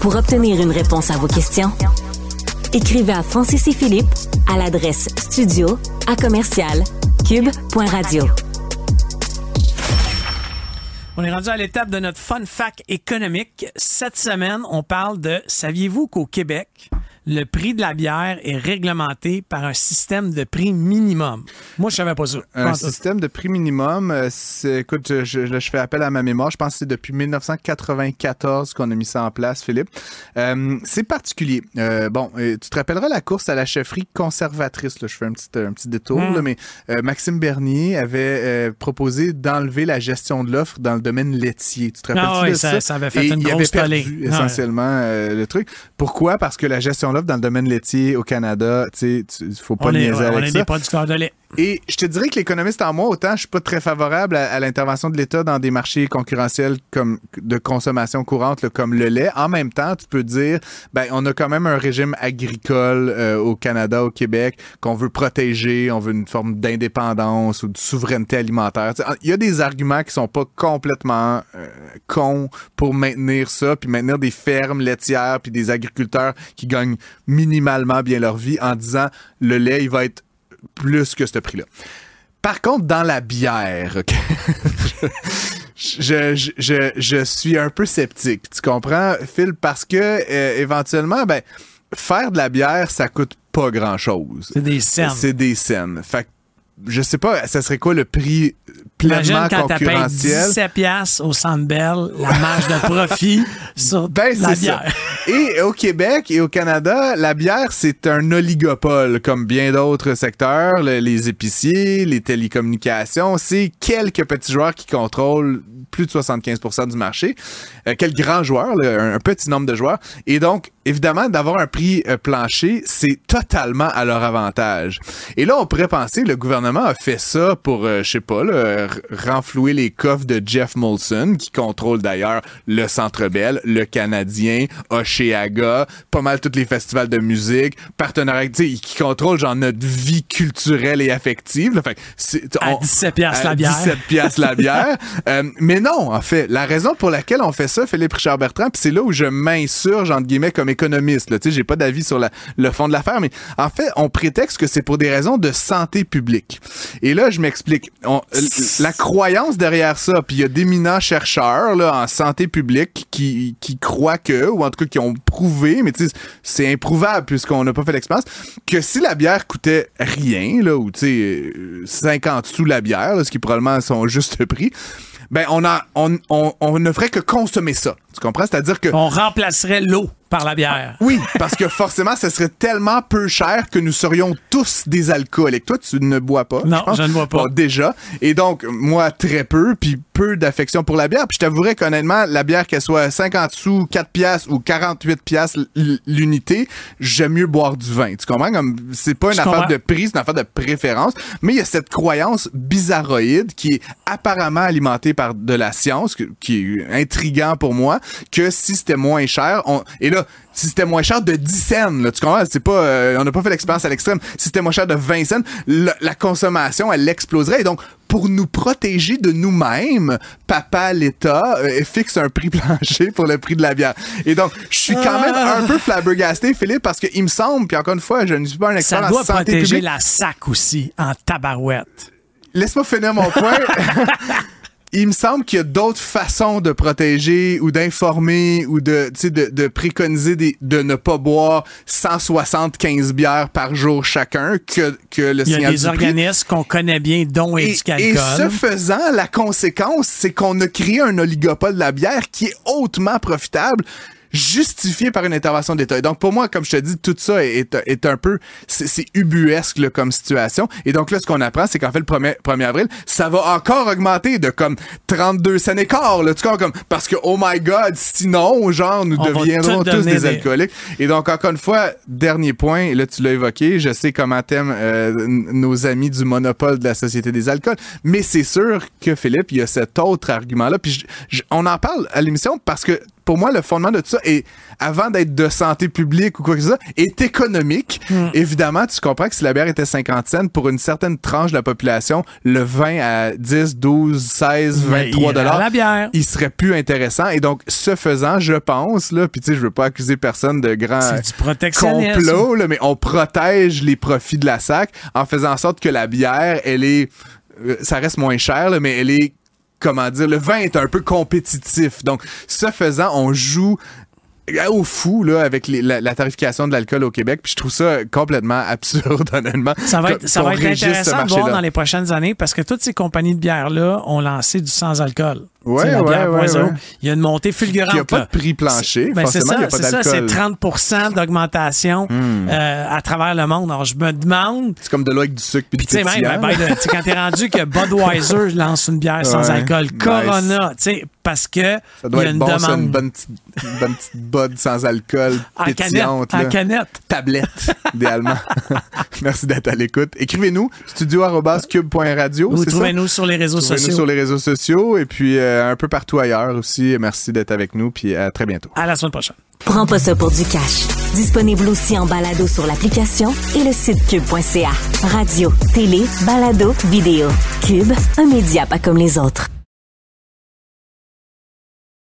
Pour obtenir une réponse à vos questions, écrivez à Francis et Philippe à l'adresse studio à commercial. On est rendu à l'étape de notre fun fact économique. Cette semaine, on parle de saviez-vous qu'au Québec, le prix de la bière est réglementé par un système de prix minimum. Moi, je savais pas ça. Un système de prix minimum, euh, c'est, écoute, je, je, fais appel à ma mémoire. Je pense que c'est depuis 1994 qu'on a mis ça en place, Philippe. Euh, c'est particulier. Euh, bon, tu te rappelleras la course à la chefferie conservatrice. Là, je fais un petit, un petit détour, là, hmm. mais Maxime Bernier avait proposé d'enlever la gestion de l'offre dans le domaine laitier. Tu te rappelles ah, oui, ça, ça? avait fait une il avait perdu essentiellement le truc. Pourquoi? Parce que la gestion dans le domaine laitier au Canada. Tu sais, faut pas niaiser avec on est des producteurs de lait. Et je te dirais que l'économiste en moi, autant je suis pas très favorable à, l'intervention de l'État dans des marchés concurrentiels comme de consommation courante, comme le lait. En même temps, tu peux dire, ben, on a quand même un régime agricole euh, au Canada, au Québec, qu'on veut protéger, on veut une forme d'indépendance ou de souveraineté alimentaire. Il y a des arguments qui sont pas complètement euh, cons pour maintenir ça, puis maintenir des fermes laitières, puis des agriculteurs qui gagnent minimalement bien leur vie en disant le lait, il va être plus que ce prix-là. Par contre, dans la bière, je, je, je, suis un peu sceptique. Tu comprends, Phil? Parce que euh, éventuellement, ben, faire de la bière, ça coûte pas grand-chose. C'est des scènes. C'est des scènes. Fait je sais pas, ça serait quoi le prix pleinement quand concurrentiel? 17 piastres au Centre Bell, la marge de profit sur ben, la bière. Et au Québec et au Canada, la bière, c'est un oligopole, comme bien d'autres secteurs, les épiciers, les télécommunications. C'est quelques petits joueurs qui contrôlent plus de 75% du marché. Euh, quel grand joueur, un, petit nombre de joueurs. Et donc, évidemment, d'avoir un prix euh, plancher, c'est totalement à leur avantage. Et là, on pourrait penser, le gouvernement a fait ça pour, euh, je sais pas, renflouer les coffres de Jeff Molson, qui contrôle d'ailleurs le Centre Bell, le Canadien, Oceaga, pas mal tous les festivals de musique, partenariat, qui contrôle genre notre vie culturelle et affective. Fait, à 17 piastres la bière. 17 piastres la bière. mais non, en fait, la raison pour laquelle on fait ça, Philippe Richard Bertrand, puis c'est là où je m'insurge, entre guillemets, comme économiste. Sais, j'ai pas d'avis sur le fond de l'affaire, mais en fait, on prétexte que c'est pour des raisons de santé publique. Et là, je m'explique. La croyance derrière ça, puis il y a d'éminents chercheurs en santé publique qui, croient que, ou en tout cas qui ont prouvé, mais c'est improuvable puisqu'on n'a pas fait l'expérience, que si la bière coûtait rien, ou tu sais, 50 sous la bière, ce qui probablement son juste prix, ben on, on ne ferait que consommer ça. Tu comprends? C'est-à-dire que. On remplacerait l'eau par la bière. Oui, parce que forcément, ce serait tellement peu cher que nous serions tous des alcooliques. Toi, tu ne bois pas. Non, je, ne bois pas. déjà. Et donc, moi, très peu, puis peu d'affection pour la bière. Puis je t'avouerais qu'honnêtement, la bière, qu'elle soit 50 sous, 4 piastres ou 48 piastres l'unité, j'aime mieux boire du vin. Tu comprends? Comme, c'est pas une affaire de prix, c'est une affaire de préférence. Mais il y a cette croyance bizarroïde qui est apparemment alimentée par de la science, qui est intriguant pour moi, que si c'était moins cher, on... et là, si c'était moins cher de 10 cents, là, tu comprends? C'est pas, euh, on n'a pas fait l'expérience à l'extrême. Si c'était moins cher de 20 cents, la, consommation, elle exploserait. Et donc, pour nous protéger de nous-mêmes, papa, l'État, euh, fixe un prix plancher pour le prix de la bière. Et donc, je suis quand même un peu flabbergasté, Philippe, parce qu'il me semble, puis encore une fois, je ne suis pas un expert en santé Ça doit protéger la sac aussi, en tabarouette. Laisse-moi finir mon point. il me semble qu'il y a d'autres façons de protéger ou d'informer ou de, de, de préconiser des, de ne pas boire 175 bières par jour chacun que, que le signal Il y a des organismes qu'on connaît bien, dont et, Et ce faisant, la conséquence, c'est qu'on a créé un oligopole de la bière qui est hautement profitable justifié par une intervention d'État. Et donc, pour moi, comme je te dis, tout ça est, est un peu, c'est ubuesque là, comme situation. Et donc là, ce qu'on apprend, c'est qu'en fait, le 1er, 1er, avril, ça va encore augmenter de comme 32 cents écart, là, tu vois, comme, parce que, oh my god, sinon, genre, nous deviendrons tous des, alcooliques. Et donc, encore une fois, dernier point, là, tu l'as évoqué, je sais comment t'aimes euh, nos amis du monopole de la Société des alcools, mais c'est sûr que, Philippe, il y a cet autre argument-là, puis on en parle à l'émission parce que pour moi, le fondement de tout ça est, avant d'être de santé publique ou quoi que ce soit, est économique. Hmm. Évidemment, tu comprends que si la bière était 50 cents, pour une certaine tranche de la population, le vin à 10, 12, 16, Mais 23 il ira à dollars, la bière. il serait plus intéressant. Et donc, ce faisant, je pense, là, puis tu sais, je veux pas accuser personne de grand complot, là, mais on protège les profits de la SAC en faisant en sorte que la bière, elle est, euh, ça reste moins cher, là, mais elle est, comment dire, le vin est un peu compétitif. Donc, ce faisant, on joue au fou là avec les- la, la tarification de l'alcool au Québec puis je trouve ça complètement absurde honnêtement Ça va être, ça va intéressant de voir dans les prochaines années parce que toutes ces compagnies de bière-là ont lancé du sans-alcool. Ouais, Tu sais, ouais, bière ouais. Il y a une montée fulgurante. Il y a pas là. de prix plancher Ben, c'est forcément il ça, a pas c'est ça, c'est d'alcool Hmm. 30 d'augmentation euh, à travers le monde. Alors, je me demande. c'est comme de l'eau avec du sucre puis du tu sais, même, pétillant. ben, ben, quand t'es rendu que Budweiser lance une bière sans alcool, nice. Corona, tu sais, parce que ça doit y a être une bon ça, demande. une bonne petite une bonne petite bud sans alcool en canette, pétillante en là. canette. tablette, idéalement. Merci d'être à l'écoute. Écrivez-nous, studio.cube.radio. Vous trouvez-nous sur les réseaux Trouvez-nous sociaux. sur les réseaux sociaux et puis euh, un peu partout ailleurs aussi. Merci d'être avec nous, puis à très bientôt. À la semaine prochaine. Prends pas ça pour du cash. Disponible aussi en balado sur l'application et le site cube.ca. Radio, télé, balado, vidéo. Cube, un média pas comme les autres.